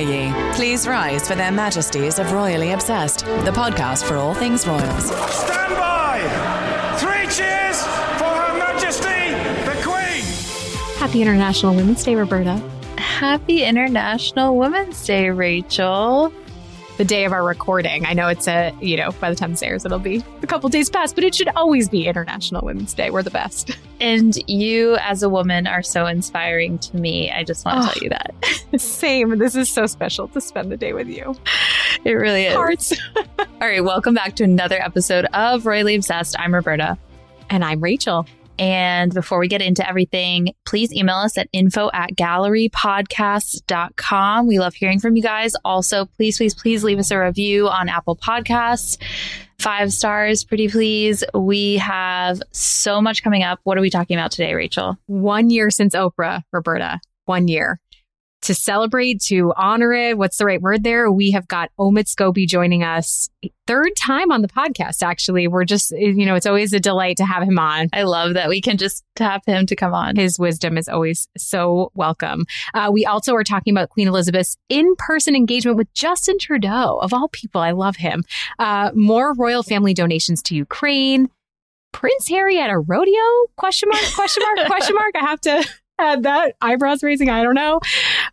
Hear ye. Please rise for their majesties of Royally Obsessed, the podcast for all things royals. Stand by! Three cheers for Her Majesty the Queen! Happy International Women's Day, Roberta. Happy International Women's Day, Rachel. The day of our recording. I know it's a, you know, by the time this airs, it'll be a couple days past, but it should always be International Women's Day. We're the best. And you, as a woman, are so inspiring to me. I just want to Oh. tell ah. you that. Same. This is so special to spend the day with you. It really is. Hearts. All right, welcome back to another episode of Royally Obsessed. I'm Roberta. And I'm Rachel. And before we get into everything, please email us at info at gallerypodcasts.com. We love hearing from you guys. Also, please, please, please leave us a review on Apple Podcasts. Five stars, pretty please. We have so much coming up. What are we talking about today, Rachel? One year since Oprah, Roberta. One year. To celebrate, to honor it, what's the right word there? We have got Omid Scobie joining us. Third time on the podcast, actually. We're just, you know, it's always a delight to have him on. I love that we can just tap him to come on. His wisdom is always so welcome. Uh, we also are talking about Queen Elizabeth's in person engagement with Justin Trudeau. Of all people, I love him. Uh, more royal family donations to Ukraine. Prince Harry at a rodeo? Question mark, question mark, question mark. I have to add that. Eyebrows raising, I don't know.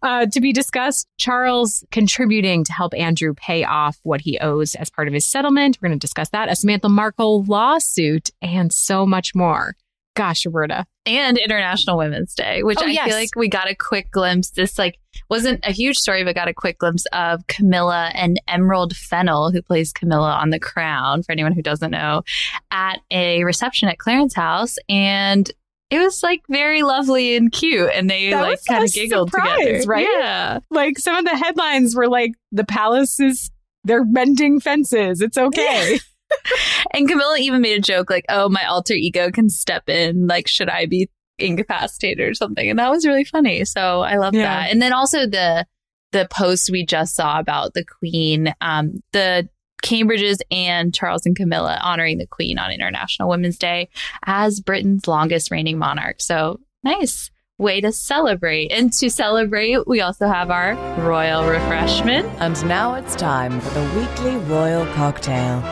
Uh, to be discussed, Charles contributing to help Andrew pay off what he owes as part of his settlement. We're going to discuss that. A Samantha Markle lawsuit and so much more. Gosh, Roberta. and International Women's Day, which Oh, I yes. feel like we got a quick glimpse. This like wasn't a huge story, but got a quick glimpse of Camilla and Emerald Fennell, who plays Camilla on The Crown. For anyone who doesn't know, at a reception at Clarence House, and it was like very lovely and cute, and they That like kind of giggled surprise, together, right? Yeah, like some of the headlines were like the palace is they're mending fences it's okay and Camilla even made a joke like, "Oh, my alter ego can step in. Like, should I be incapacitated or something?" And that was really funny. So I love Yeah. that. And then also the the post we just saw about the Queen, um, the Cambridges and Charles and Camilla honoring the Queen on International Women's Day as Britain's longest reigning monarch. So nice way to celebrate. And to celebrate, we also have our royal refreshment. And now it's time for the weekly royal cocktail.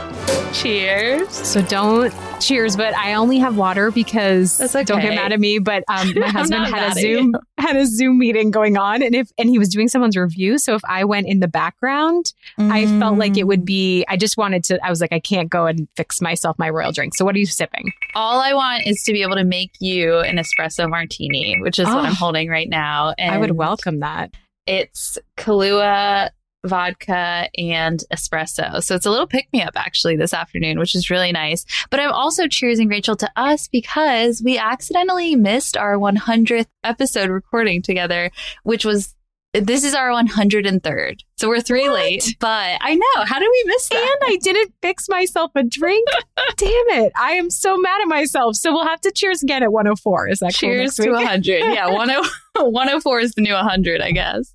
Cheers. so don't cheers but i only have water because That's don't get mad at me but um, my husband had a at zoom had a zoom meeting going on and if and he was doing someone's review so if i went in the background i felt like it would Mm. be i just wanted to i was like i can't go and fix myself my royal drink so what are you sipping All I want is to be able to make you an espresso martini, which is what Oh. I'm holding right now. And i would welcome that It's Kahlua vodka and espresso. So it's a little pick me up actually this afternoon, which is really nice. But I'm also cheersing Rachel to us because we accidentally missed our 100th episode recording together, which was this is our 103rd. So we're three late, but I know. How did we miss that? and i didn't fix myself a drink damn it i am so mad at myself so we'll have to cheers again at 104 is that cool Cheers to week? 100. Yeah, 10 104 is the new 100, I guess.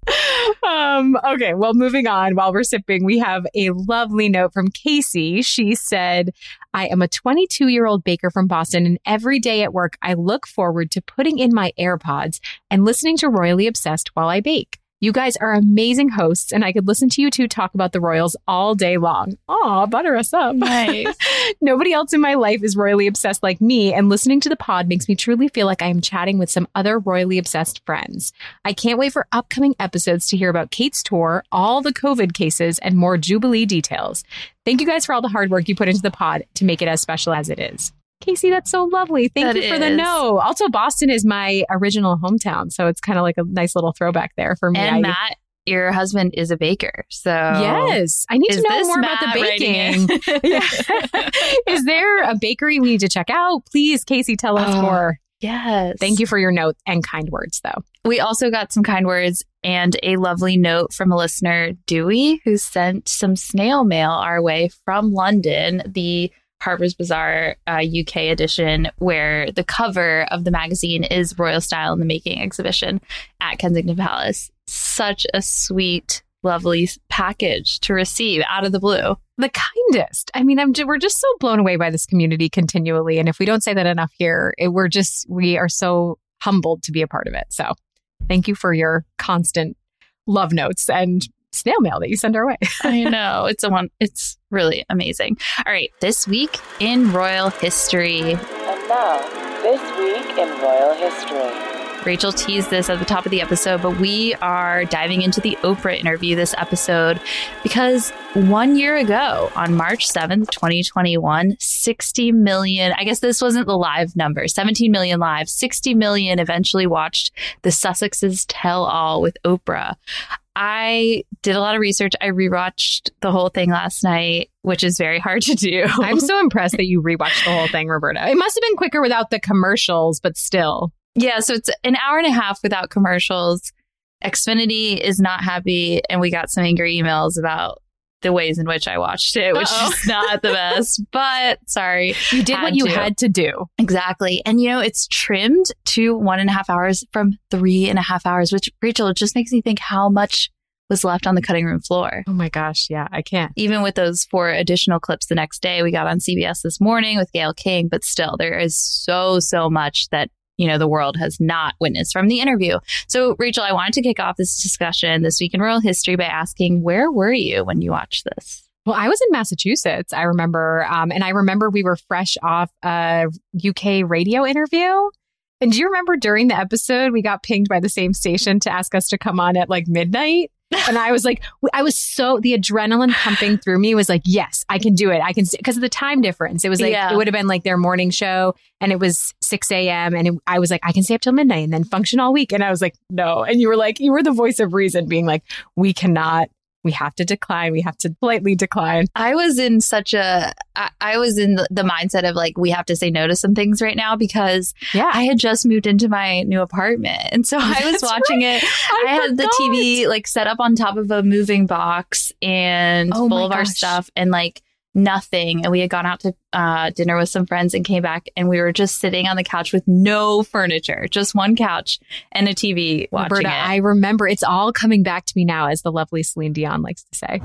um, okay, well, moving on while we're sipping, we have a lovely note from Casey. She said, I am a 22 year old baker from Boston, and every day at work, I look forward to putting in my AirPods and listening to Royally Obsessed while I bake. You guys are amazing hosts, and I could listen to you two talk about the Royals all day long. Aw, butter us up. Nice. Nobody else in my life is royally obsessed like me, and listening to the pod makes me truly feel like I am chatting with some other royally obsessed friends. I can't wait for upcoming episodes to hear about Kate's tour, all the COVID cases, and more Jubilee details. Thank you guys for all the hard work you put into the pod to make it as special as it is. Casey, that's so lovely. Thank That you for the is. no. Also, Boston is my original hometown, so it's kind of like a nice little throwback there for me. And I- Matt, your husband is a baker. So Yes, I need to know more about the baking. Is there a bakery we need to check out? Please, Casey, tell us Oh, more. Yes. Thank you for your note and kind words, though. We also got some kind words and a lovely note from a listener, Dewey, who sent some snail mail our way from London, the Harper's Bazaar uh, UK edition, where the cover of the magazine is Royal Style in the Making exhibition at Kensington Palace. Such a sweet, lovely package to receive out of the blue. The kindest. I mean, I'm we're just so blown away by this community continually, and if we don't say that enough here, it, we're just we are so humbled to be a part of it. So, thank you for your constant love notes and snail mail that you send our way. I know. It's a one it's really amazing. All right, this week in royal history. And now, this week in royal history. Rachel teased this at the top of the episode, but we are diving into the Oprah interview this episode because one year ago, on March 7th, 2021, 60 million, I guess this wasn't the live number, 17 million live, 60 million eventually watched the Sussexes Tell All with Oprah. I did a lot of research. I rewatched the whole thing last night, which is very hard to do. I'm so impressed that you rewatched the whole thing, Roberta. It must have been quicker without the commercials, but still. Yeah, so it's an hour and a half without commercials. Xfinity is not happy, and we got some angry emails about the ways in which I watched it, which Uh-oh. is not the best. But sorry, You did what you to. had to do. exactly. And you know, it's trimmed to one and a half hours from three and a half hours, which Rachel it just makes me think how much was left on the cutting room floor. Oh my gosh, yeah, I can't. Even with those four additional clips the next day, we got on CBS this morning with Gayle King, but still, there is so, so much that, you know, the world has not witnessed from the interview. So, Rachel, I wanted to kick off this discussion this week in royal history by asking, where were you when you watched this? Well, I was in Massachusetts, I remember. Um, and I remember we were fresh off a UK radio interview. And do you remember during the episode, we got pinged by the same station to ask us to come on at like midnight? And I was like, I was so, the adrenaline pumping through me was like, yes, I can do it. I can, because of the time difference. It was like, Yeah. it would have been like their morning show and it was 6 a.m. And it, I was like, I can stay up till midnight and then function all week. And I was like, no. And you were like, you were the voice of reason being like, we cannot, we have to decline. We have to politely decline. I was in such a, I, I was in the, the mindset of like, we have to say no to some things right now because Yeah. I had just moved into my new apartment. And so I was That's watching it. I, had the. TV like set up on top of a moving box and Oh full of our stuff and like nothing. And we had gone out to uh, dinner with some friends and came back and we were just sitting on the couch with no furniture, just one couch and a TV watching Roberta, it. I remember it's all coming back to me now, as the lovely Celine Dion likes to say.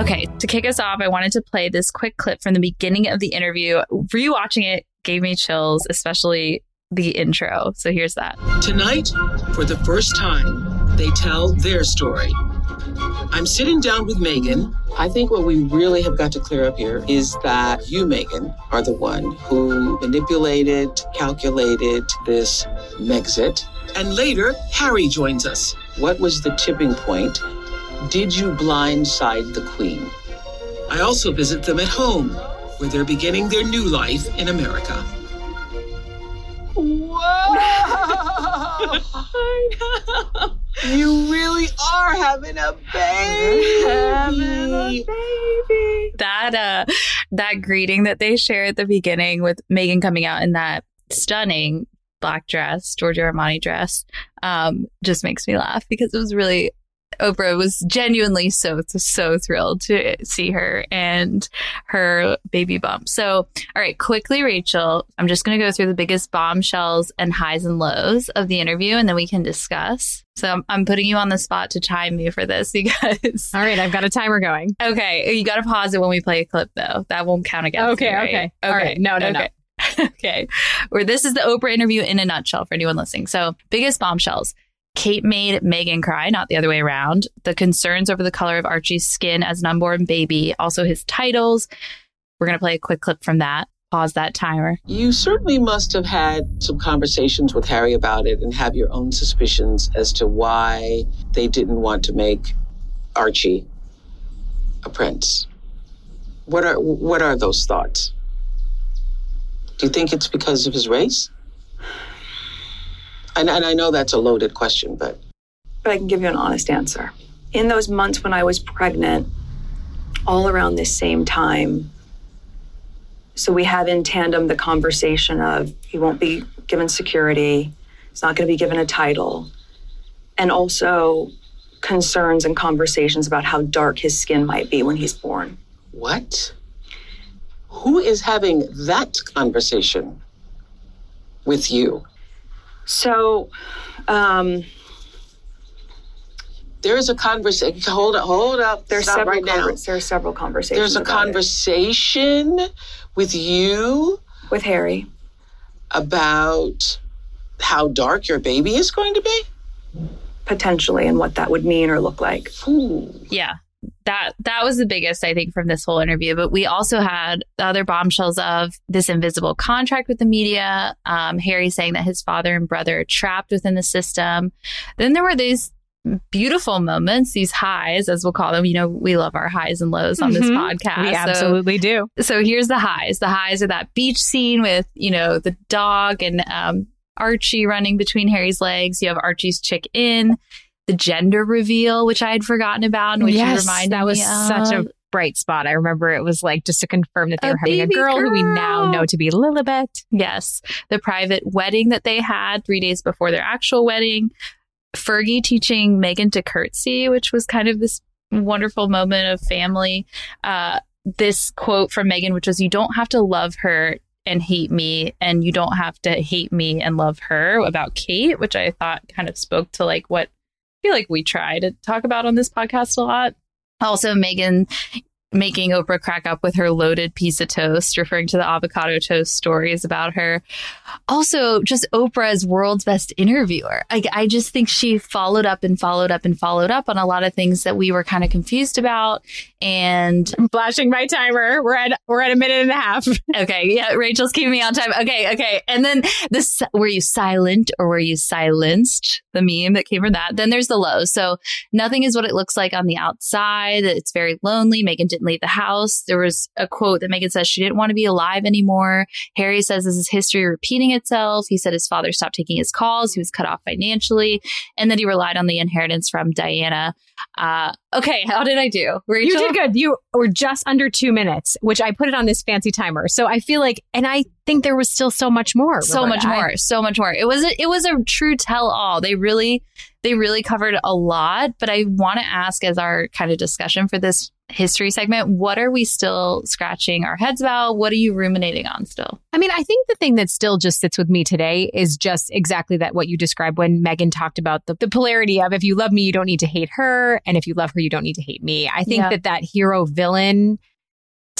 Okay, to kick us off, I wanted to play this quick clip from the beginning of the interview. Rewatching it gave me chills, especially the intro. So here's that. Tonight, for the first time, they tell their story. I'm sitting down with Meghan. I think what we really have got to clear up here is that you, Meghan, are the one who manipulated, calculated this Megxit. And later, Harry joins us. What was the tipping point? Did you blindside the Queen? I also visit them at home, where they're beginning their new life in America. Whoa! You really are having a baby. that uh that greeting that they share at the beginning with Meghan coming out in that stunning black dress, Giorgio Armani dress, um, just makes me laugh because it was really Oprah was genuinely so so thrilled to see her and her baby bump. So, all right, quickly, Rachel, I'm just going to go through the biggest bombshells and highs and lows of the interview, and then we can discuss. So, I'm, I'm putting you on the spot to time me for this because All right, I've got a timer going. Okay, you got to pause it when we play a clip, though. That won't count against Okay, me, right? okay. All right. No, no, no. okay. okay. Where this is the Oprah interview in a nutshell for anyone listening. So, biggest bombshells. Kate made Meghan cry, not the other way around. The concerns over the color of Archie's skin as an unborn baby, also his titles. We're going to play a quick clip from that. Pause that timer. You certainly must have had some conversations with Harry about it and have your own suspicions as to why they didn't want to make Archie a prince. What are what are those thoughts? Do you think it's because of his race? And, and I know that's a loaded question, but but I can give you an honest answer. In those months when I was pregnant, all around this same time. So we have in tandem the conversation of he won't be given security, he's not going to be given a title, and also concerns and conversations about how dark his skin might be when he's born. What? Who is having that conversation with you? So, um, There is a conversation. Hold up, hold up. there's Stop several right now. conver- there's several conversations. There's a about it conversation with you with Harry. about how dark your baby is going to be. potentially and what that would mean or look like. Ooh. yeah that that was the biggest i think from this whole interview but we also had the other bombshells of this invisible contract with the media um, harry saying that his father and brother are trapped within the system then there were these beautiful moments these highs as we'll call them you know we love our highs and lows on this Mhm. podcast we So- absolutely do. so here's the highs. The highs are that beach scene with, you know, the dog and um, Archie running between Harry's legs. You have Archie's Chick Inn, the gender reveal, which I had forgotten about, and which you yes, reminded that was me such of. a bright spot. I remember it was like just to confirm that they A were having a baby girl, who we now know to be Lilibet. Yes, the private wedding that they had three days before their actual wedding. Fergie teaching Meghan to curtsy, which was kind of this wonderful moment of family. Uh, this quote from Meghan, which was, You don't have to love her and hate me, and you don't have to hate me and love her about Kate, which I thought kind of spoke to like what feel like we try to talk about on this podcast a lot. Also, Meghan making Oprah crack up with her loaded piece of toast, referring to the avocado toast stories about her. Also, just Oprah's world's best interviewer. Like, I just think she followed up and followed up and followed up on a lot of things that we were kind of confused about. And I'm flashing my timer. We're at we're at a minute and a half. okay, yeah, Rachel's keeping me on time. Okay, okay. And then this were you silent or were you silenced? The meme that came from that. Then there's the lows. So nothing is what it looks like on the outside. It's very lonely. Meghan didn't leave the house. There was a quote that Meghan says she didn't want to be alive anymore. Harry says this is history repeating itself. He said his father stopped taking his calls. He was cut off financially, and that he relied on the inheritance from Diana. Uh, okay, how did I do? Rachel? You did good. You were just under two minutes, which I put it on this fancy timer. So I feel like, and I think there was still so much more. so Roberta. much more so much more it was a, it was a true tell all they really they really covered a lot but i want to ask as our kind of discussion for this history segment what are we still scratching our heads about what are you ruminating on still I mean, I think the thing that still just sits with me today is just exactly that what you described when Meghan talked about the, the polarity of if you love me, you don't need to hate her. And if you love her, you don't need to hate me. I think Yeah. that that hero villain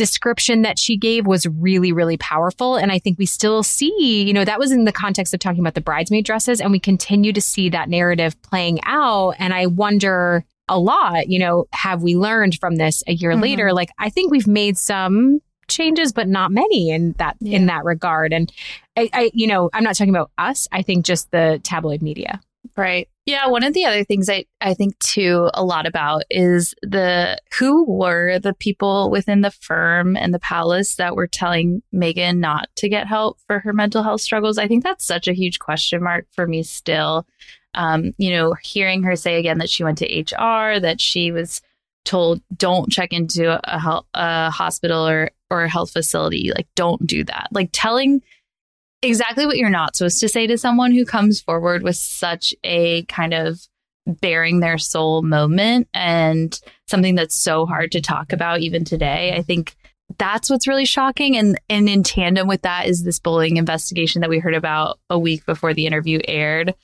description that she gave was really, really powerful. And I think we still see, you know, that was in the context of talking about the bridesmaid dresses. And we continue to see that narrative playing out. And I wonder a lot, you know, have we learned from this a year Mhm. later? Like, I think we've made some changes, but not many in that Yeah. in that regard. And I, I, you know, I'm not talking about us. I think just the tabloid media. Right. Yeah. One of the other things I, I think too a lot about is the who were the people within the firm and the palace that were telling Meghan not to get help for her mental health struggles. I think that's such a huge question mark for me still. Um, you know, hearing her say again that she went to HR, that she was told don't check into a, a hospital or or a health facility, like don't do that. Like telling exactly what you're not supposed to say to someone who comes forward with such a kind of bearing their soul moment and something that's so hard to talk about even today. I think that's what's really shocking and and in tandem with that is this bullying investigation that we heard about a week before the interview aired.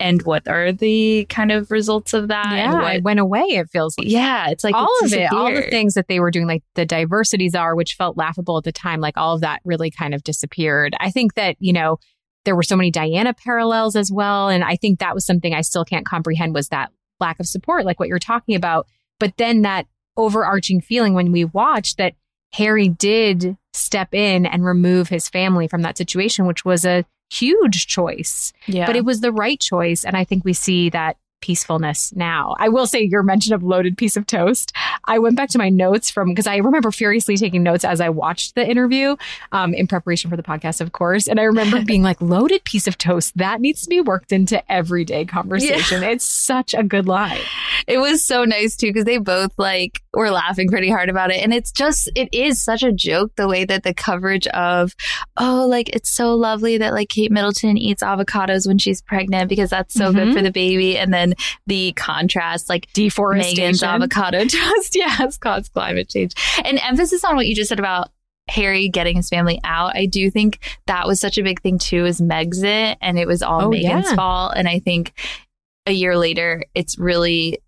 And what are the kind of results of that? yeah, what, it went away. It feels like. yeah, it's like all it's of it, all the things that they were doing, like the diversity czar, which felt laughable at the time, like all of that really kind of disappeared. I think that, you know, there were so many Diana parallels as well. And I think that was something I still can't comprehend was that lack of support, like what you're talking about. But then that overarching feeling when we watched that Harry did step in and remove his family from that situation, which was a huge choice Yeah. but it was the right choice. And I think we see that peacefulness now. I will say your mention of loaded piece of toast. I went back to my notes from because I remember furiously taking notes as I watched the interview um, in preparation for the podcast, of course. And I remember being like, loaded piece of toast, that needs to be worked into everyday conversation. It's such a good line. it was so nice too because they both like were laughing pretty hard about it. And it's just, it is such a joke the way that the coverage of, oh, like it's so lovely that like Kate Middleton eats avocados when she's pregnant because that's so mm-hmm. good for the baby. And then the contrast, like deforestation, Meghan's avocado toast, yeah, has caused climate change. And emphasis on what you just said about Harry getting his family out. I do think that was such a big thing too, is Megxit, and it was all oh, Meghan's yeah. fault. And I think a year later, it's really,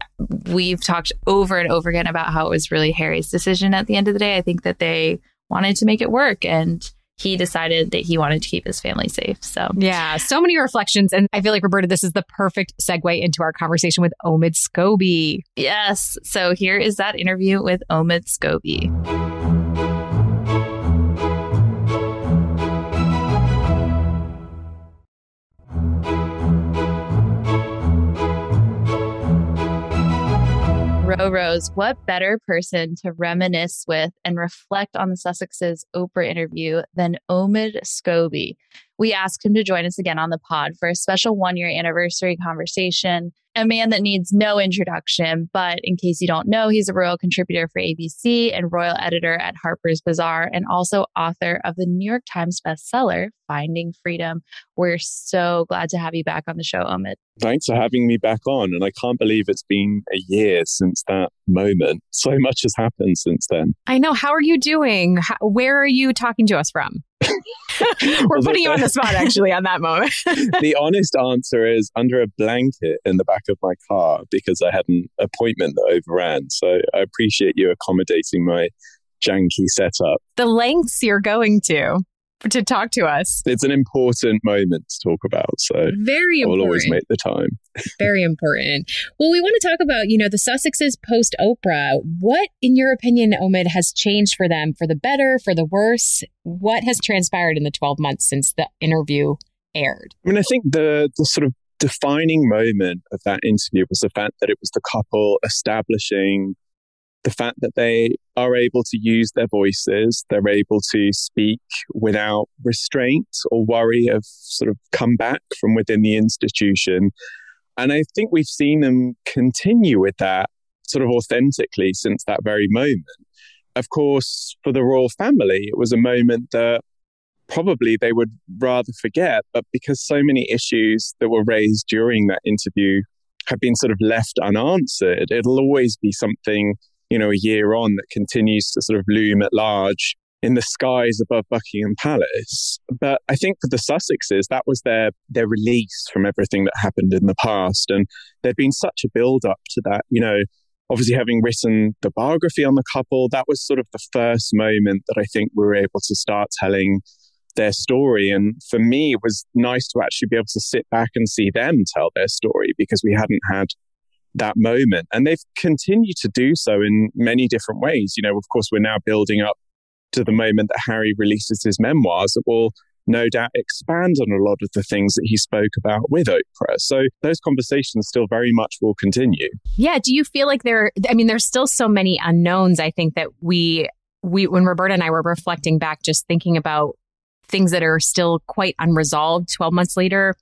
we've talked over and over again about how it was really Harry's decision at the end of the day. I think that they wanted to make it work and he decided that he wanted to keep his family safe. So, yeah, so many reflections. And I feel like, Roberta, this is the perfect segue into our conversation with Omid Scobie. Yes. So, here is that interview with Omid Scobie. Rose, what better person to reminisce with and reflect on the Sussexes Oprah interview than Omid Scobie? We asked him to join us again on the pod for a special one year anniversary conversation a man that needs no introduction, but in case you don't know, he's a royal contributor for ABC and royal editor at Harper's Bazaar and also author of the New York Times bestseller, Finding Freedom. We're so glad to have you back on the show, Omid. Thanks for having me back on. And I can't believe it's been a year since that moment. So much has happened since then. I know. How are you doing? How, where are you talking to us from? We're putting you on the spot, actually, on that moment. the honest answer is under a blanket in the back of my car because I had an appointment that overran. So I appreciate you accommodating my janky setup. The lengths you're going to to talk to us. It's an important moment to talk about. So very important. I'll always make the time. very important. Well, we want to talk about, you know, the Sussexes post Oprah. What, in your opinion, Omid, has changed for them for the better, for the worse? What has transpired in the 12 months since the interview aired? I mean, I think the the sort of defining moment of that interview was the fact that it was the couple establishing the fact that they are able to use their voices, they're able to speak without restraint or worry of sort of comeback from within the institution. And I think we've seen them continue with that sort of authentically since that very moment. Of course, for the royal family, it was a moment that probably they would rather forget, but because so many issues that were raised during that interview have been sort of left unanswered, it'll always be something you know, a year on that continues to sort of loom at large in the skies above Buckingham Palace. But I think for the Sussexes, that was their their release from everything that happened in the past. And there'd been such a build up to that, you know, obviously having written the biography on the couple, that was sort of the first moment that I think we were able to start telling their story. And for me, it was nice to actually be able to sit back and see them tell their story because we hadn't had that moment. And they've continued to do so in many different ways. You know, of course, we're now building up to the moment that Harry releases his memoirs that will no doubt expand on a lot of the things that he spoke about with Oprah. So those conversations still very much will continue. Yeah. Do you feel like there, I mean, there's still so many unknowns, I think, that we, we, when Roberta and I were reflecting back, just thinking about things that are still quite unresolved 12 months later,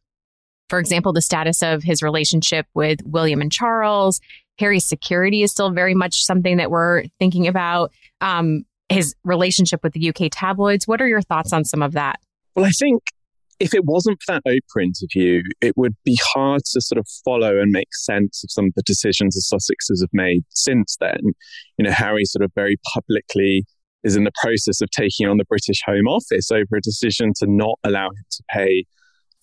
for example, the status of his relationship with William and Charles. Harry's security is still very much something that we're thinking about. Um, his relationship with the UK tabloids. What are your thoughts on some of that? Well, I think if it wasn't for that Oprah interview, it would be hard to sort of follow and make sense of some of the decisions the Sussexes have made since then. You know, Harry sort of very publicly is in the process of taking on the British Home Office over a decision to not allow him to pay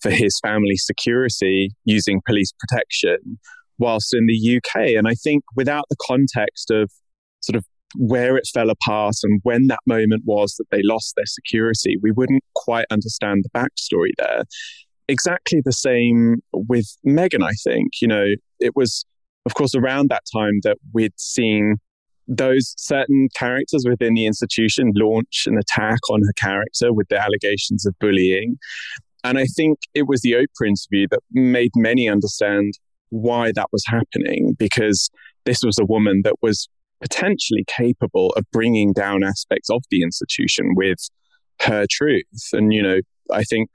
for his family security using police protection whilst in the UK. And I think without the context of sort of where it fell apart and when that moment was that they lost their security, we wouldn't quite understand the backstory there. Exactly the same with Meghan, I think. You know, it was, of course, around that time that we'd seen those certain characters within the institution launch an attack on her character with the allegations of bullying. And I think it was the Oprah interview that made many understand why that was happening because this was a woman that was potentially capable of bringing down aspects of the institution with her truth. And, you know, I think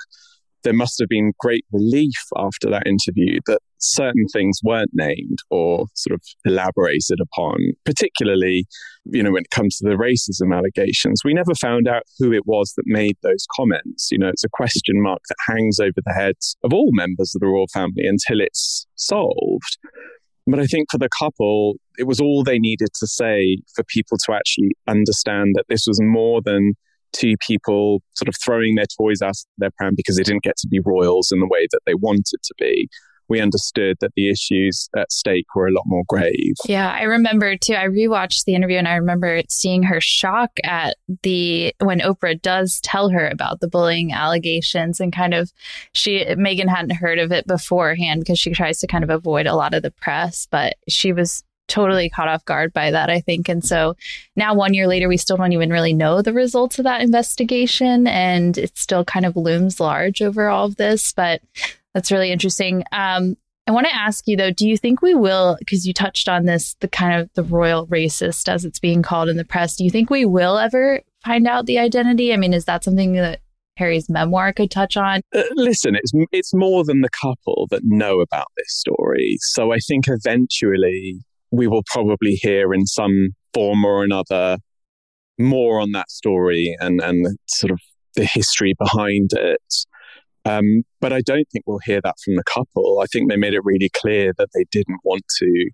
there must have been great relief after that interview that certain things weren't named or sort of elaborated upon, particularly, you know, when it comes to the racism allegations. We never found out who it was that made those comments. You know, it's a question mark that hangs over the heads of all members of the royal family until it's solved. But I think for the couple, it was all they needed to say for people to actually understand that this was more than two people sort of throwing their toys out of their pram because they didn't get to be royals in the way that they wanted to be. We understood that the issues at stake were a lot more grave. Yeah, I remember too. I rewatched the interview and I remember seeing her shock at the when Oprah does tell her about the bullying allegations and kind of she Meghan hadn't heard of it beforehand because she tries to kind of avoid a lot of the press, but she was totally caught off guard by that, I think. And so now, one year later, we still don't even really know the results of that investigation. And it still kind of looms large over all of this. But that's really interesting. Um, I want to ask you though, do you think we will, because you touched on this, the kind of the royal racist as it's being called in the press, do you think we will ever find out the identity? I mean, is that something that Harry's memoir could touch on? Uh, listen, it's it's more than the couple that know about this story. So I think eventually we will probably hear in some form or another more on that story and, and sort of the history behind it. Um, but I don't think we'll hear that from the couple. I think they made it really clear that they didn't want to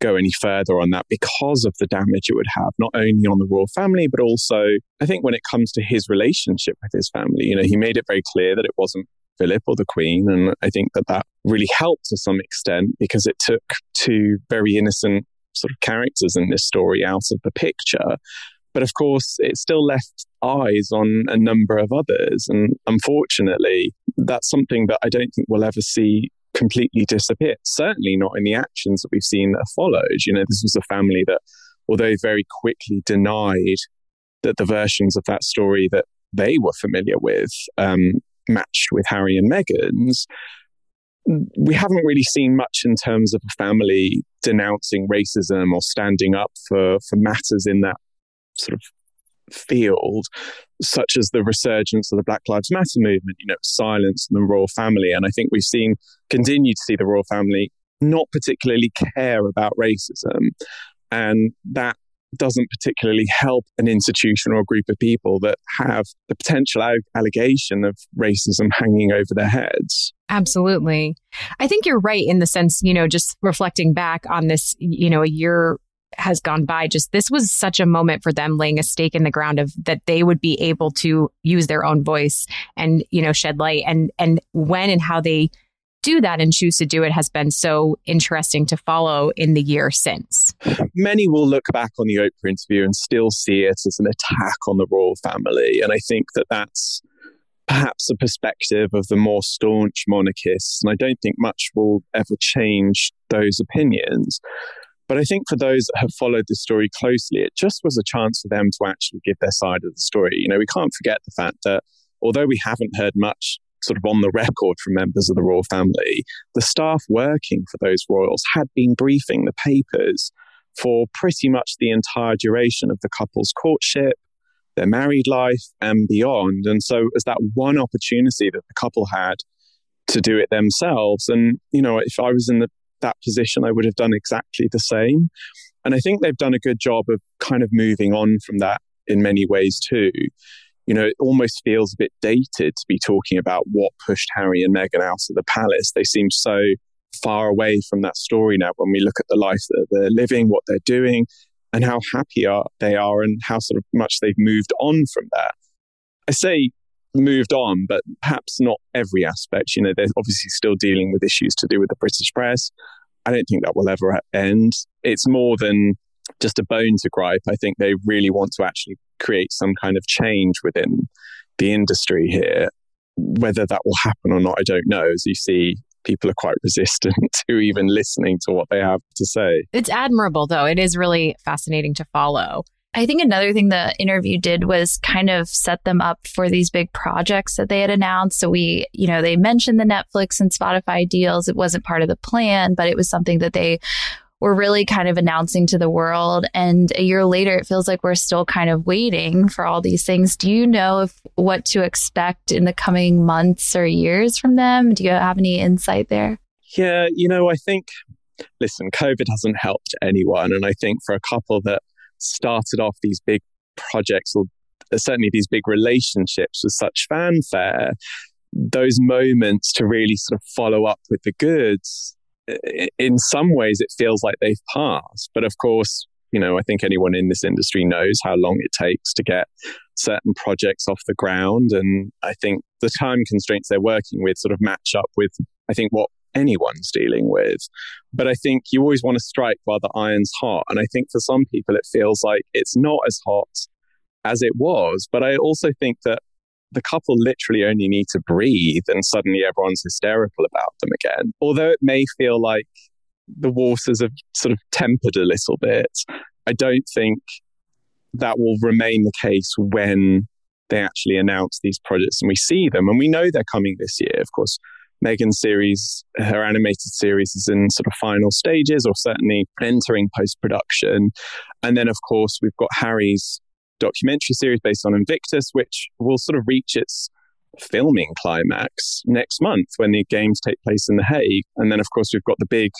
go any further on that because of the damage it would have, not only on the royal family, but also, I think, when it comes to his relationship with his family. You know, he made it very clear that it wasn't Philip or the Queen. And I think that that really helped to some extent because it took two very innocent sort of characters in this story out of the picture. But of course, it still left eyes on a number of others. And unfortunately, that's something that I don't think we'll ever see completely disappear. Certainly not in the actions that we've seen that followed. You know, this was a family that, although very quickly denied that the versions of that story that they were familiar with um, matched with Harry and Meghan's, we haven't really seen much in terms of a family denouncing racism or standing up for, for matters in that sort of field, such as the resurgence of the Black Lives Matter movement, you know, silence in the royal family. And I think we've seen, continue to see the royal family not particularly care about racism. And that doesn't particularly help an institution or a group of people that have the potential allegation of racism hanging over their heads. Absolutely. I think you're right in the sense, you know, just reflecting back on this, you know, a year has gone by just this was such a moment for them laying a stake in the ground of that they would be able to use their own voice and you know shed light and and when and how they do that and choose to do it has been so interesting to follow in the year since. Many will look back on the Oprah interview and still see it as an attack on the royal family. And I think that that's perhaps a perspective of the more staunch monarchists. And I don't think much will ever change those opinions. But I think for those that have followed the story closely, it just was a chance for them to actually give their side of the story. You know, we can't forget the fact that although we haven't heard much sort of on the record from members of the royal family, the staff working for those royals had been briefing the papers for pretty much the entire duration of the couple's courtship, their married life, and beyond. And so, as that one opportunity that the couple had to do it themselves, and you know, if I was in the, that position, I would have done exactly the same. And I think they've done a good job of kind of moving on from that in many ways too you know, it almost feels a bit dated to be talking about what pushed Harry and Meghan out of the palace. They seem so far away from that story now when we look at the life that they're living, what they're doing, and how happy are, they are and how sort of much they've moved on from that. I say moved on, but perhaps not every aspect. You know, they're obviously still dealing with issues to do with the British press. I don't think that will ever end. It's more than just a bone to gripe. I think they really want to actually create some kind of change within the industry here. Whether that will happen or not, I don't know. As you see, people are quite resistant to even listening to what they have to say. It's admirable, though. It is really fascinating to follow. I think another thing the interview did was kind of set them up for these big projects that they had announced. So we, you know, they mentioned the Netflix and Spotify deals. It wasn't part of the plan, but it was something that they we're really kind of announcing to the world. And a year later, it feels like we're still kind of waiting for all these things. Do you know if what to expect in the coming months or years from them? Do you have any insight there? Yeah, you know, I think, listen, COVID hasn't helped anyone. And I think for a couple that started off these big projects or certainly these big relationships with such fanfare, those moments to really sort of follow up with the goods, in some ways it feels like they've passed. But of course, you know, I think anyone in this industry knows how long it takes to get certain projects off the ground. And I think the time constraints they're working with sort of match up with, I think, what anyone's dealing with. But I think you always want to strike while the iron's hot. And I think for some people, it feels like it's not as hot as it was. But I also think that the couple literally only need to breathe and suddenly everyone's hysterical about them again. Although it may feel like the waters have sort of tempered a little bit, I don't think that will remain the case when they actually announce these projects and we see them. And we know they're coming this year. Of course, Meghan's series, her animated series, is in sort of final stages or certainly entering post production. And then, of course, we've got Harry's documentary series based on Invictus, which will sort of reach its filming climax next month when the games take place in The Hague. And then, of course, we've got the big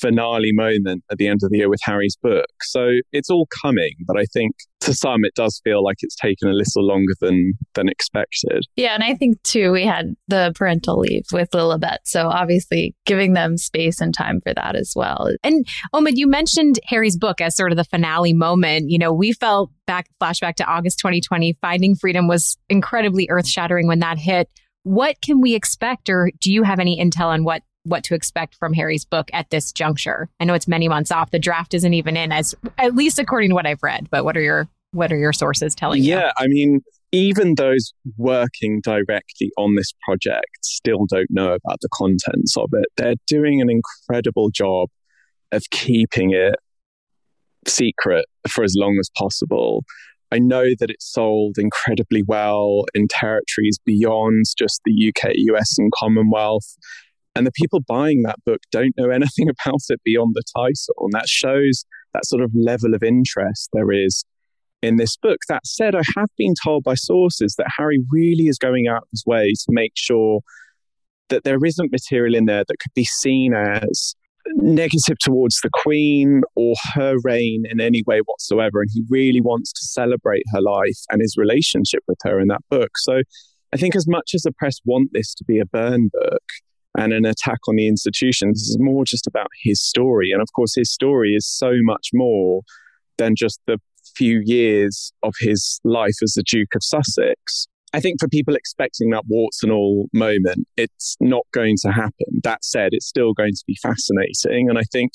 finale moment at the end of the year with Harry's book. So it's all coming, but I think to some it does feel like it's taken a little longer than than expected. Yeah, and I think too we had the parental leave with Lilibet, so obviously giving them space and time for that as well. And Omid, you mentioned Harry's book as sort of the finale moment. You know, we felt back flashback to August 2020, Finding Freedom was incredibly earth-shattering when that hit. What can we expect or do you have any intel on what what to expect from Harry's book at this juncture. I know it's many months off. The draft isn't even in as at least according to what I've read, but what are your what are your sources telling yeah, you? Yeah, I mean, even those working directly on this project still don't know about the contents of it. They're doing an incredible job of keeping it secret for as long as possible. I know that it sold incredibly well in territories beyond just the UK, US, and Commonwealth. And the people buying that book don't know anything about it beyond the title. And that shows that sort of level of interest there is in this book. That said, I have been told by sources that Harry really is going out of his way to make sure that there isn't material in there that could be seen as negative towards the Queen or her reign in any way whatsoever. And he really wants to celebrate her life and his relationship with her in that book. So I think, as much as the press want this to be a burn book, and an attack on the institution. This is more just about his story. And of course, his story is so much more than just the few years of his life as the Duke of Sussex. I think for people expecting that warts and all moment, it's not going to happen. That said, it's still going to be fascinating. And I think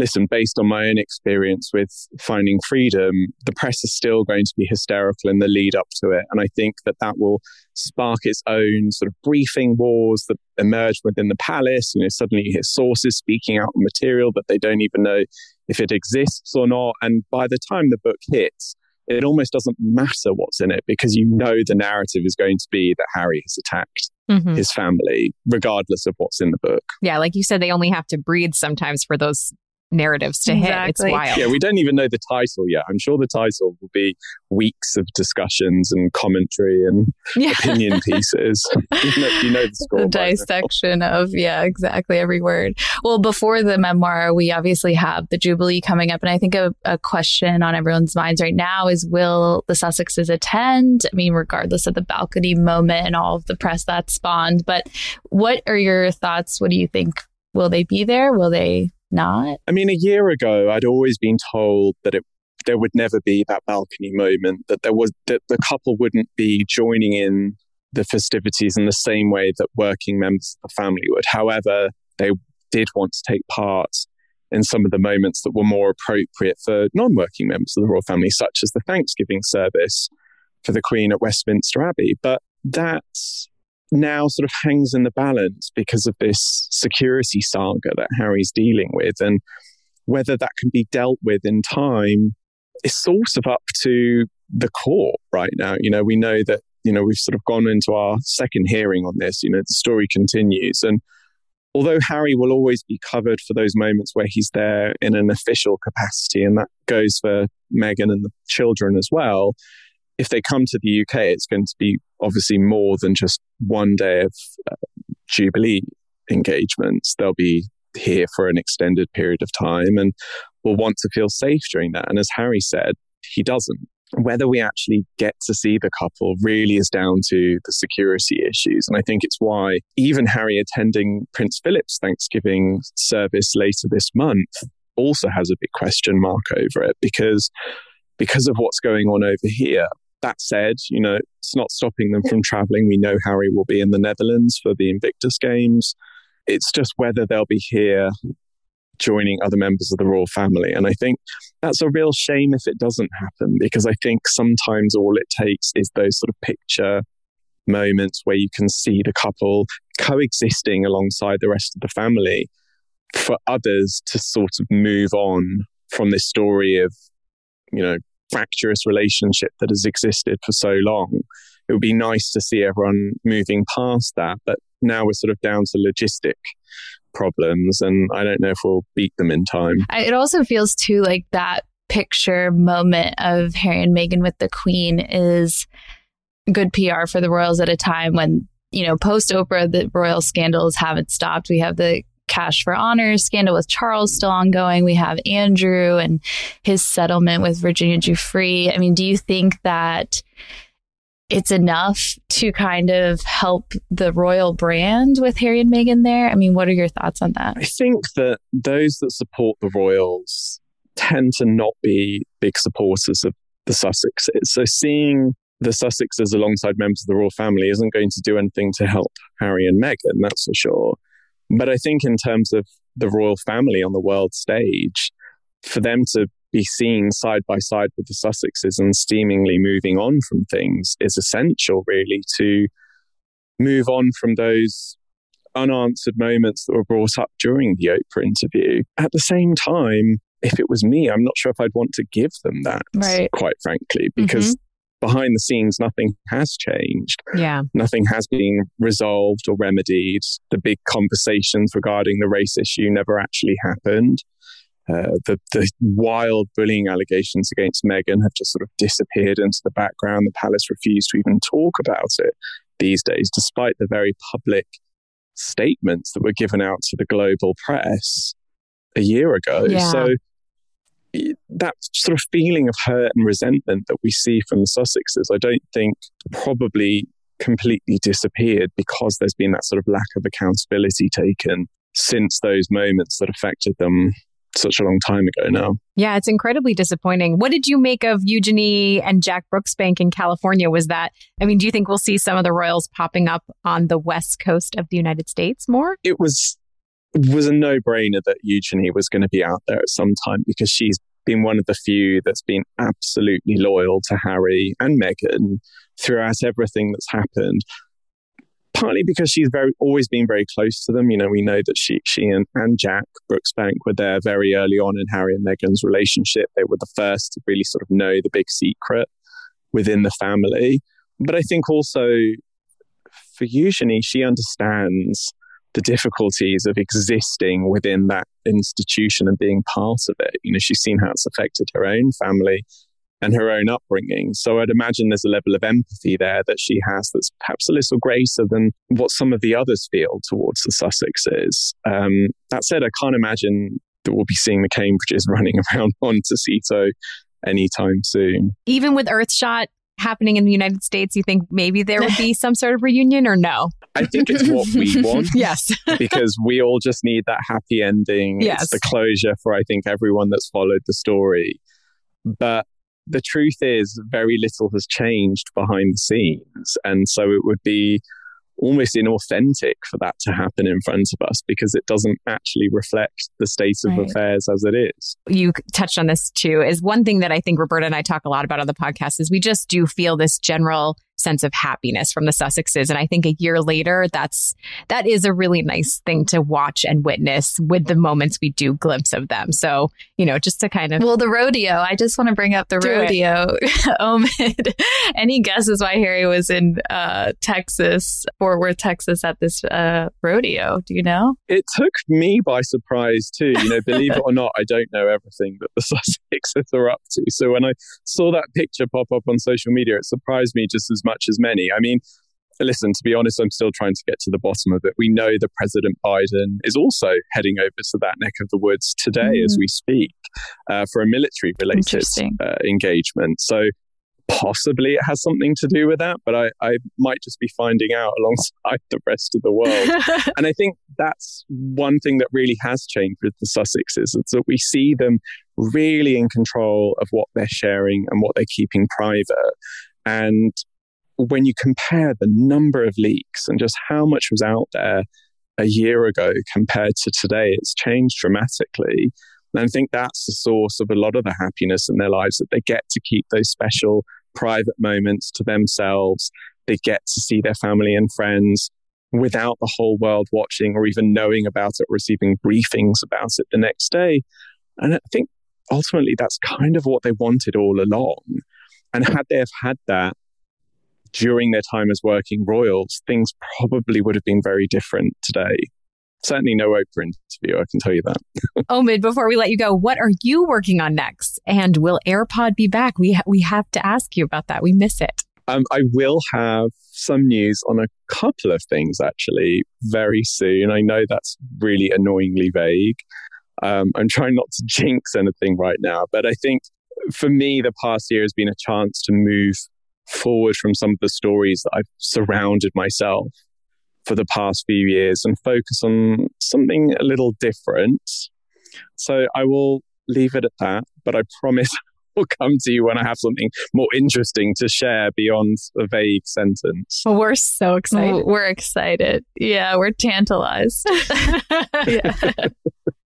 listen, based on my own experience with finding freedom, the press is still going to be hysterical in the lead up to it. And I think that that will spark its own sort of briefing wars that emerge within the palace. You know, suddenly you hear sources speaking out on material that they don't even know if it exists or not. And by the time the book hits, it almost doesn't matter what's in it because you know the narrative is going to be that Harry has attacked mm-hmm. his family, regardless of what's in the book. Yeah, like you said, they only have to breathe sometimes for those narratives to exactly. hit. It's wild. Yeah, we don't even know the title yet. I'm sure the title will be weeks of discussions and commentary and yeah. opinion pieces. you, know, you know the score. The dissection of, yeah, exactly every word. Well, before the memoir, we obviously have the Jubilee coming up. And I think a, a question on everyone's minds right now is will the Sussexes attend? I mean, regardless of the balcony moment and all of the press that spawned. But what are your thoughts? What do you think? Will they be there? Will they not? I mean, a year ago, I'd always been told that it there would never be that balcony moment, that there was that the couple wouldn't be joining in the festivities in the same way that working members of the family would. However, they did want to take part in some of the moments that were more appropriate for non-working members of the royal family, such as the Thanksgiving service for the Queen at Westminster Abbey. But that's now sort of hangs in the balance because of this security saga that Harry's dealing with. And whether that can be dealt with in time is sort of up to the court right now. You know, we know that, you know, we've sort of gone into our second hearing on this. You know, the story continues. And although Harry will always be covered for those moments where he's there in an official capacity, and that goes for Meghan and the children as well, if they come to the UK, it's going to be obviously more than just one day of uh, Jubilee engagements. They'll be here for an extended period of time and will want to feel safe during that. And as Harry said, he doesn't. Whether we actually get to see the couple really is down to the security issues. And I think it's why even Harry attending Prince Philip's Thanksgiving service later this month also has a big question mark over it because because of what's going on over here. That said, you know, it's not stopping them from traveling. We know Harry will be in the Netherlands for the Invictus Games. It's just whether they'll be here joining other members of the royal family. And I think that's a real shame if it doesn't happen because I think sometimes all it takes is those sort of picture moments where you can see the couple coexisting alongside the rest of the family for others to sort of move on from this story of, you know, fractious relationship that has existed for so long. It would be nice to see everyone moving past that, but now we're sort of down to logistic problems, and I don't know if we'll beat them in time. It also feels too like that picture moment of Harry and Meghan with the Queen is good PR for the royals at a time when you know post Oprah the royal scandals haven't stopped. We have the cash for honors scandal with Charles still ongoing. We have Andrew and his settlement with Virginia Giuffre. I mean, do you think that it's enough to kind of help the royal brand with Harry and Meghan there? I mean, what are your thoughts on that? I think that those that support the royals tend to not be big supporters of the Sussexes. So seeing the Sussexes alongside members of the royal family isn't going to do anything to help Harry and Meghan, that's for sure. But I think in terms of the royal family on the world stage, for them to be seen side by side with the Sussexes and steamingly moving on from things is essential, really, to move on from those unanswered moments that were brought up during the Oprah interview. At the same time, if it was me, I'm not sure if I'd want to give them that, right. quite frankly, because mm-hmm. Behind the scenes, nothing has changed. Yeah. Nothing has been resolved or remedied. The big conversations regarding the race issue never actually happened. Uh, the, the wild bullying allegations against Meghan have just sort of disappeared into the background. The palace refused to even talk about it these days, despite the very public statements that were given out to the global press a year ago. Yeah. So that sort of feeling of hurt and resentment that we see from the Sussexes, I don't think probably completely disappeared because there's been that sort of lack of accountability taken since those moments that affected them such a long time ago now. Yeah, it's incredibly disappointing. What did you make of Eugenie and Jack Brooksbank in California? Was that, I mean, do you think we'll see some of the Royals popping up on the west coast of the United States more? It was was a no brainer that Eugenie was going to be out there at some time because she's been one of the few that's been absolutely loyal to Harry and Meghan throughout everything that's happened partly because she's very always been very close to them. You know, we know that she she and, and Jack Brooksbank were there very early on in Harry and Meghan's relationship. They were the first to really sort of know the big secret within the family. But I think also for Eugenie, she understands the difficulties of existing within that institution and being part of it. You know, she's seen how it's affected her own family and her own upbringing. So I'd imagine there's a level of empathy there that she has that's perhaps a little greater than what some of the others feel towards the Sussexes. Um, that said, I can't imagine that we'll be seeing the Cambridges running around Montecito anytime soon. Even with Earthshot happening in the United States, you think maybe there would be some sort of reunion or no? I think it's what we want. yes. because we all just need that happy ending. Yes. It's the closure for, I think, everyone that's followed the story. But the truth is, very little has changed behind the scenes. And so it would be almost inauthentic for that to happen in front of us because it doesn't actually reflect the state of right. affairs as it is. You touched on this too, is one thing that I think Roberta and I talk a lot about on the podcast is we just do feel this general sense of happiness from the Sussexes. And I think a year later, that's that is a really nice thing to watch and witness with the moments we do glimpse of them. So, you know, just to kind of Well, the rodeo. I just want to bring up the rodeo. Omid. Any guesses why Harry was in uh, Texas, Fort Worth, Texas at this uh, rodeo? Do you know? It took me by surprise too. You know, believe it or not, I don't know everything that the Sussexes are up to. So when I saw that picture pop up on social media, it surprised me just as much much as many. I mean, listen, to be honest, I'm still trying to get to the bottom of it. We know that President Biden is also heading over to that neck of the woods today mm. as we speak uh, for a military related uh, engagement. So possibly it has something to do with that, but I, I might just be finding out alongside the rest of the world. and I think that's one thing that really has changed with the Sussexes is that we see them really in control of what they're sharing and what they're keeping private. And when you compare the number of leaks and just how much was out there a year ago compared to today, it's changed dramatically. And I think that's the source of a lot of the happiness in their lives that they get to keep those special private moments to themselves. They get to see their family and friends without the whole world watching or even knowing about it, receiving briefings about it the next day. And I think ultimately that's kind of what they wanted all along. And had they have had that during their time as working royals, things probably would have been very different today. Certainly no Oprah interview, I can tell you that. Omid, before we let you go, what are you working on next? And will HeirPod be back? We, ha- we have to ask you about that. We miss it. Um, I will have some news on a couple of things actually very soon. I know that's really annoyingly vague. Um, I'm trying not to jinx anything right now, but I think for me, the past year has been a chance to move forward from some of the stories that I've surrounded myself for the past few years and focus on something a little different. So I will leave it at that, but I promise will come to you when I have something more interesting to share beyond a vague sentence. Well, we're so excited. we're excited. Yeah, we're tantalized. yeah.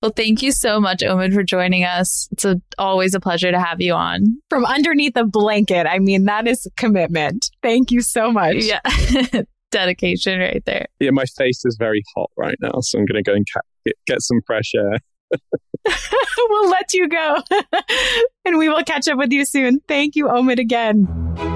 Well, thank you so much, Omid, for joining us. It's a, always a pleasure to have you on. From underneath a blanket. I mean, that is commitment. Thank you so much. Yeah. Dedication right there. Yeah, my face is very hot right now, so I'm going to go and get, get some fresh air. we'll let you go. and we will catch up with you soon. Thank you, Omid, again.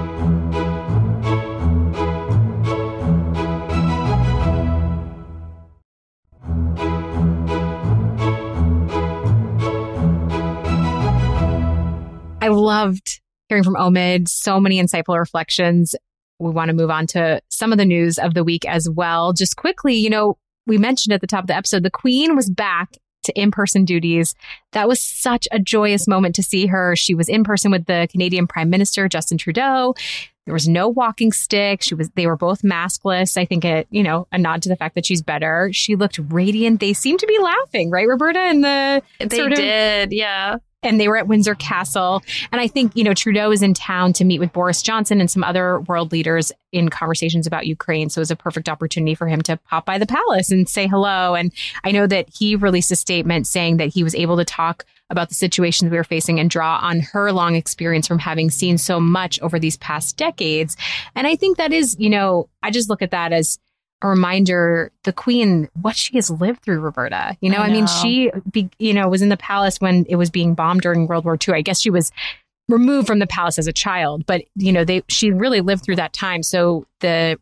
Loved hearing from Omid. So many insightful reflections. We want to move on to some of the news of the week as well. Just quickly, you know, we mentioned at the top of the episode, the Queen was back to in person duties. That was such a joyous moment to see her. She was in person with the Canadian Prime Minister, Justin Trudeau. There was no walking stick. She was, they were both maskless. I think it, you know, a nod to the fact that she's better. She looked radiant. They seemed to be laughing, right, Roberta? And the they sort of, did, yeah and they were at Windsor Castle. And I think, you know, Trudeau is in town to meet with Boris Johnson and some other world leaders in conversations about Ukraine. So it was a perfect opportunity for him to pop by the palace and say hello. And I know that he released a statement saying that he was able to talk about the situations we were facing and draw on her long experience from having seen so much over these past decades. And I think that is, you know, I just look at that as a reminder the queen what she has lived through roberta. You know i, I mean she be, you know was in the palace when it was being bombed during world war ii i guess she was removed from the palace as a child but you know they she really lived through that time. So the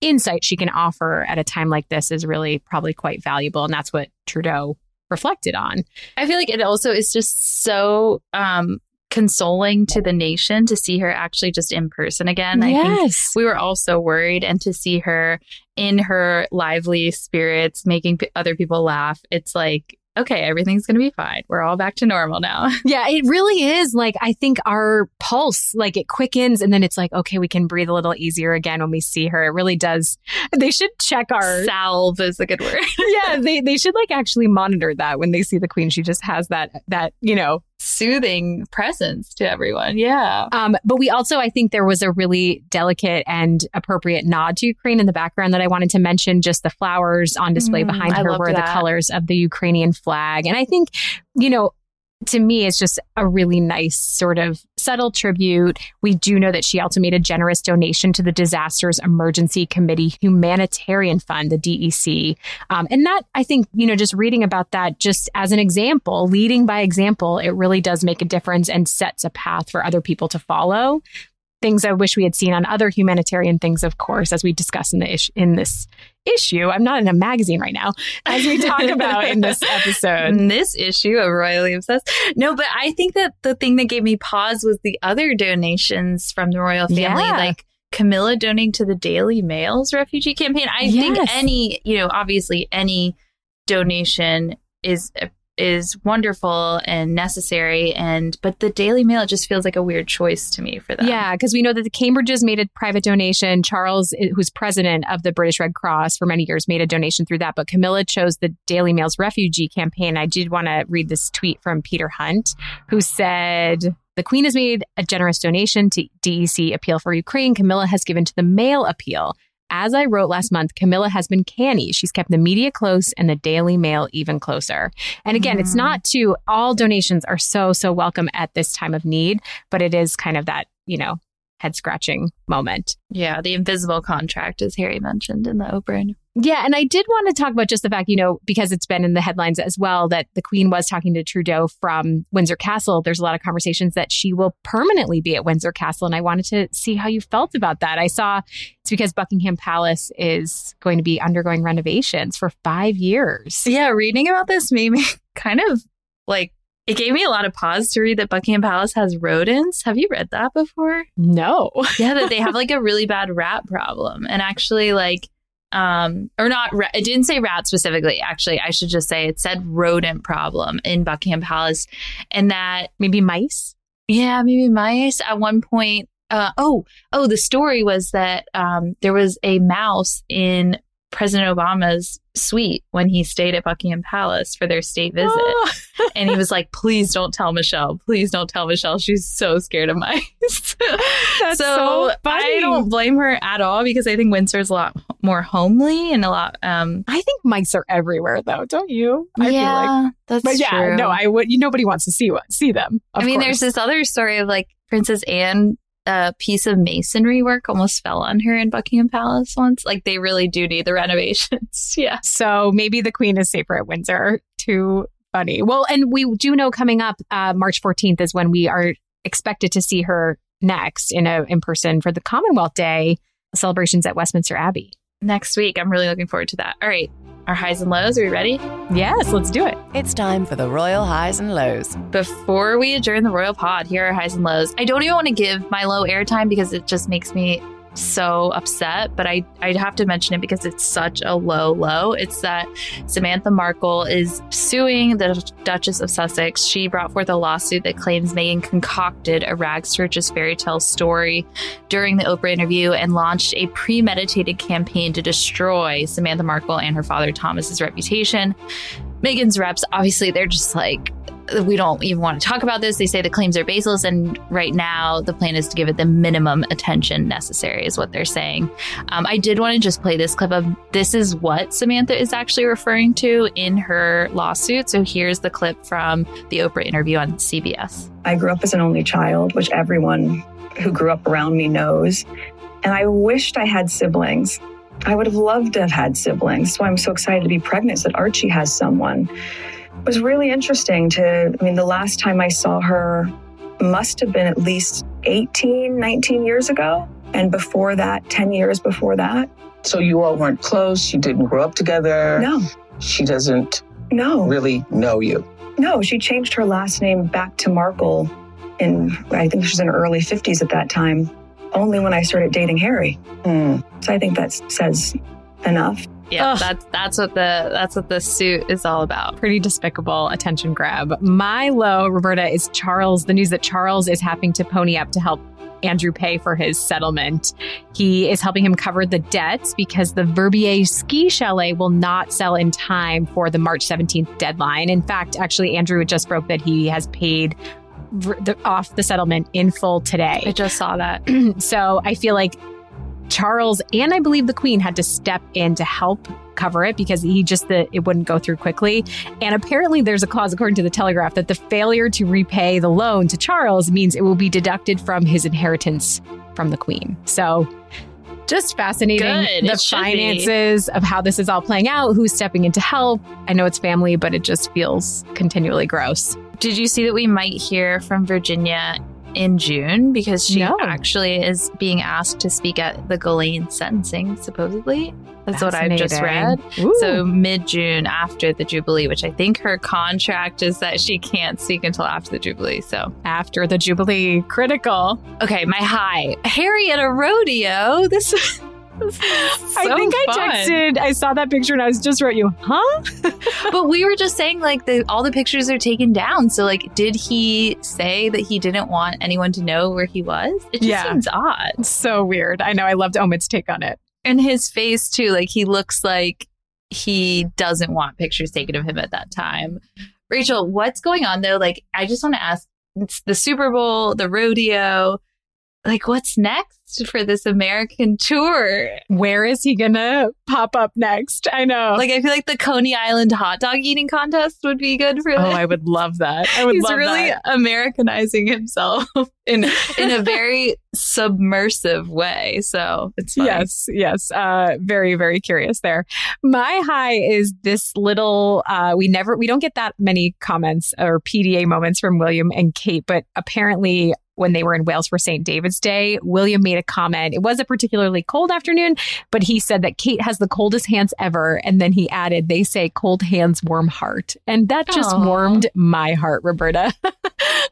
insight she can offer at a time like this is really probably quite valuable and that's what trudeau reflected on. I feel like it also is just so um consoling to the nation to see her actually just in person again. Yes. I think we were all so worried and to see her in her lively spirits making p- other people laugh. It's like okay, everything's going to be fine. We're all back to normal now. Yeah, it really is. Like, I think our pulse, like, it quickens and then it's like, okay, we can breathe a little easier again when we see her. It really does. They should check our salve is a good word. yeah, they, they should like actually monitor that when they see the queen. She just has that, that, you know, soothing presence to everyone. Yeah. Um, but we also, I think there was a really delicate and appropriate nod to Ukraine in the background that I wanted to mention. Just the flowers on display mm, behind I her were that. the colors of the Ukrainian flag. And I think, you know, to me, it's just a really nice sort of subtle tribute. We do know that she also made a generous donation to the Disasters Emergency Committee Humanitarian Fund, the DEC. Um, and that, I think, you know, just reading about that just as an example, leading by example, it really does make a difference and sets a path for other people to follow things I wish we had seen on other humanitarian things, of course, as we discuss in the ish- in this issue. I'm not in a magazine right now, as we talk about in this episode. In this issue of Royally Obsessed. No, but I think that the thing that gave me pause was the other donations from the royal family, Yeah. like Camilla donating to the Daily Mail's refugee campaign. I think any, you know, obviously any donation is is wonderful and necessary and but the Daily Mail it just feels like a weird choice to me for them. Yeah, because we know that the Cambridges made a private donation. Charles, who's president of the British Red Cross for many years, made a donation through that. But Camilla chose the Daily Mail's refugee campaign. I did want to read this tweet from Peter Hunt, who said. The Queen has made a generous donation to DEC Appeal for Ukraine. Camilla has given to the Mail Appeal. As I wrote last month, Camilla has been canny. She's kept the media close and the Daily Mail even closer. And again, it's mm-hmm. not to all donations are so, so welcome at this time of need, but it is kind of that, you know, head scratching moment. Yeah, the invisible contract as Harry mentioned in the Oprah. Yeah. And I did want to talk about just the fact, you know, because it's been in the headlines as well, that the Queen was talking to Trudeau from Windsor Castle. There's a lot of conversations that she will permanently be at Windsor Castle. And I wanted to see how you felt about that. I saw it's because Buckingham Palace is going to be undergoing renovations for five years. Yeah, reading about this made me kind of like it gave me a lot of pause to read that Buckingham Palace has rodents. Have you read that before? No. yeah, that they have like a really bad rat problem. And actually, like, um, or not, it didn't say rat specifically. Actually, I should just say it said rodent problem in Buckingham Palace. And that Maybe mice? yeah, maybe mice at one point. Uh, oh, oh, the story was that um, there was a mouse in President Obama's suite when he stayed at Buckingham Palace for their state visit. Oh. and he was like, please don't tell Michelle. Please don't tell Michelle. She's so scared of mice. That's so funny. I don't blame her at all because I think Windsor's a lot more homely and a lot. Um, I think mice are everywhere, though, don't you? I feel like yeah, that's But yeah, true. no, I would. Nobody wants to see what see them. of I mean, course. there's this other story of like Princess Anne. A piece of masonry work almost fell on her in Buckingham Palace once. Like they really do need the renovations. yeah. so maybe the Queen is safer at Windsor. Too funny. Well, and we do know coming up uh, March 14th is when we are expected to see her next in a in person for the Commonwealth Day celebrations at Westminster Abbey. Next week, I'm really looking forward to that. All right, our highs and lows. Are we ready? Yes, let's do it. It's time for the Royal Highs and Lows. Before we adjourn the royal pod, here are highs and lows. I don't even want to give my low airtime because it just makes me so upset, but I I'd have to mention it because it's such a low low. It's that Samantha Markle is suing the Duchess of Sussex. She brought forth a lawsuit that claims Meghan concocted a rags to riches fairy tale story during the Oprah interview and launched a premeditated campaign to destroy Samantha Markle and her father Thomas's reputation. Meghan's reps, obviously, they're just like, we don't even want to talk about this. They say the claims are baseless, and right now the plan is to give it the minimum attention necessary, is what they're saying. Um, I did want to just play this clip of this is what Samantha is actually referring to in her lawsuit. So here's the clip from the Oprah interview on CBS. I grew up as an only child, which everyone who grew up around me knows. And I wished I had siblings. I would have loved to have had siblings. Why I'm so excited to be pregnant, so that Archie has someone. It was really interesting to, I mean, the last time I saw her must have been at least 18, 19 years ago. And before that, 10 years before that. So you all weren't close. You didn't grow up together. No, She doesn't no. really know you. No, she changed her last name back to Markle in, I think she was in her early 50s at that time, only when I started dating Harry. Hmm. So I think that says enough. Yeah, Ugh. that's that's what the that's what the suit is all about. Pretty despicable attention grab. My low, Roberta, is Charles. The news that Charles is having to pony up to help Andrew pay for his settlement. He is helping him cover the debts because the Verbier ski chalet will not sell in time for the March 17th deadline. In fact, actually, Andrew just broke that he has paid the, off the settlement in full today. I just saw that. so I feel like Charles and I believe the Queen had to step in to help cover it because he just the it wouldn't go through quickly. And apparently there's a clause according to the Telegraph that the failure to repay the loan to Charles means it will be deducted from his inheritance from the Queen. So just fascinating Good. the should be. finances of how this is all playing out, who's stepping in to help. I know it's family, but it just feels continually gross. Did you see that we might hear from Virginia in June because she No. actually is being asked to speak at the Ghislaine sentencing, supposedly. That's what I've just read. Ooh. So mid June after the Jubilee, which I think her contract is that she can't speak until after the Jubilee. So after the Jubilee, critical. okay, my high. Harry at a rodeo. This, is I so think I texted, I saw that picture and I was just wrote you, huh? But we were just saying like the, all the pictures are taken down. So like, did he say that he didn't want anyone to know where he was? It just Yeah. seems odd. So weird. I know. I loved Omid's take on it. And his face too, like he looks like he doesn't want pictures taken of him at that time. Rachel, what's going on though? Like, I just want to ask it's the Super Bowl, the rodeo. Like, what's next for this American tour? Where is he gonna pop up next? I know. Like, I feel like the Coney Island hot dog eating contest would be good for oh, this. I would love that. I would He's really that. Americanizing himself in in a very submersive way. So it's funny. Yes, yes. Uh, very, very curious there. My high is this little. Uh, we never, we don't get that many comments or PDA moments from William and Kate, but apparently. When they were in Wales for St. David's Day, William made a comment. It was a particularly cold afternoon, but he said that Kate has the coldest hands ever. And then he added, they say cold hands, warm heart. And that just Aw. warmed my heart, Roberta.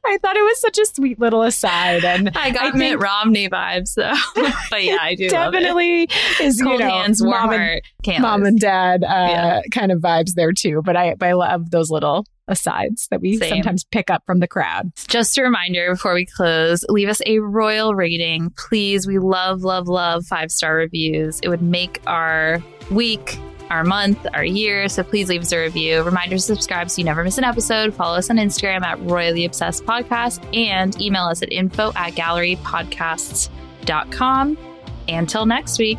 I thought it was such a sweet little aside. And I got I Mitt Romney vibes though. but yeah, I do. love it. definitely is cold you know, hands, warm mom and heart. Can't mom and dad uh, Yeah. kind of vibes there too. But I, but I love those little asides that we Same. sometimes pick up from the crowd. Just a reminder before we close, leave us a royal rating, please. We love, love, love five star reviews. It would make our week, our month, our year. So please leave us a review. Reminder to subscribe so you never miss an episode. Follow us on Instagram at Royally Obsessed Podcast and email us at info at gallerypodcasts.com. Until next week,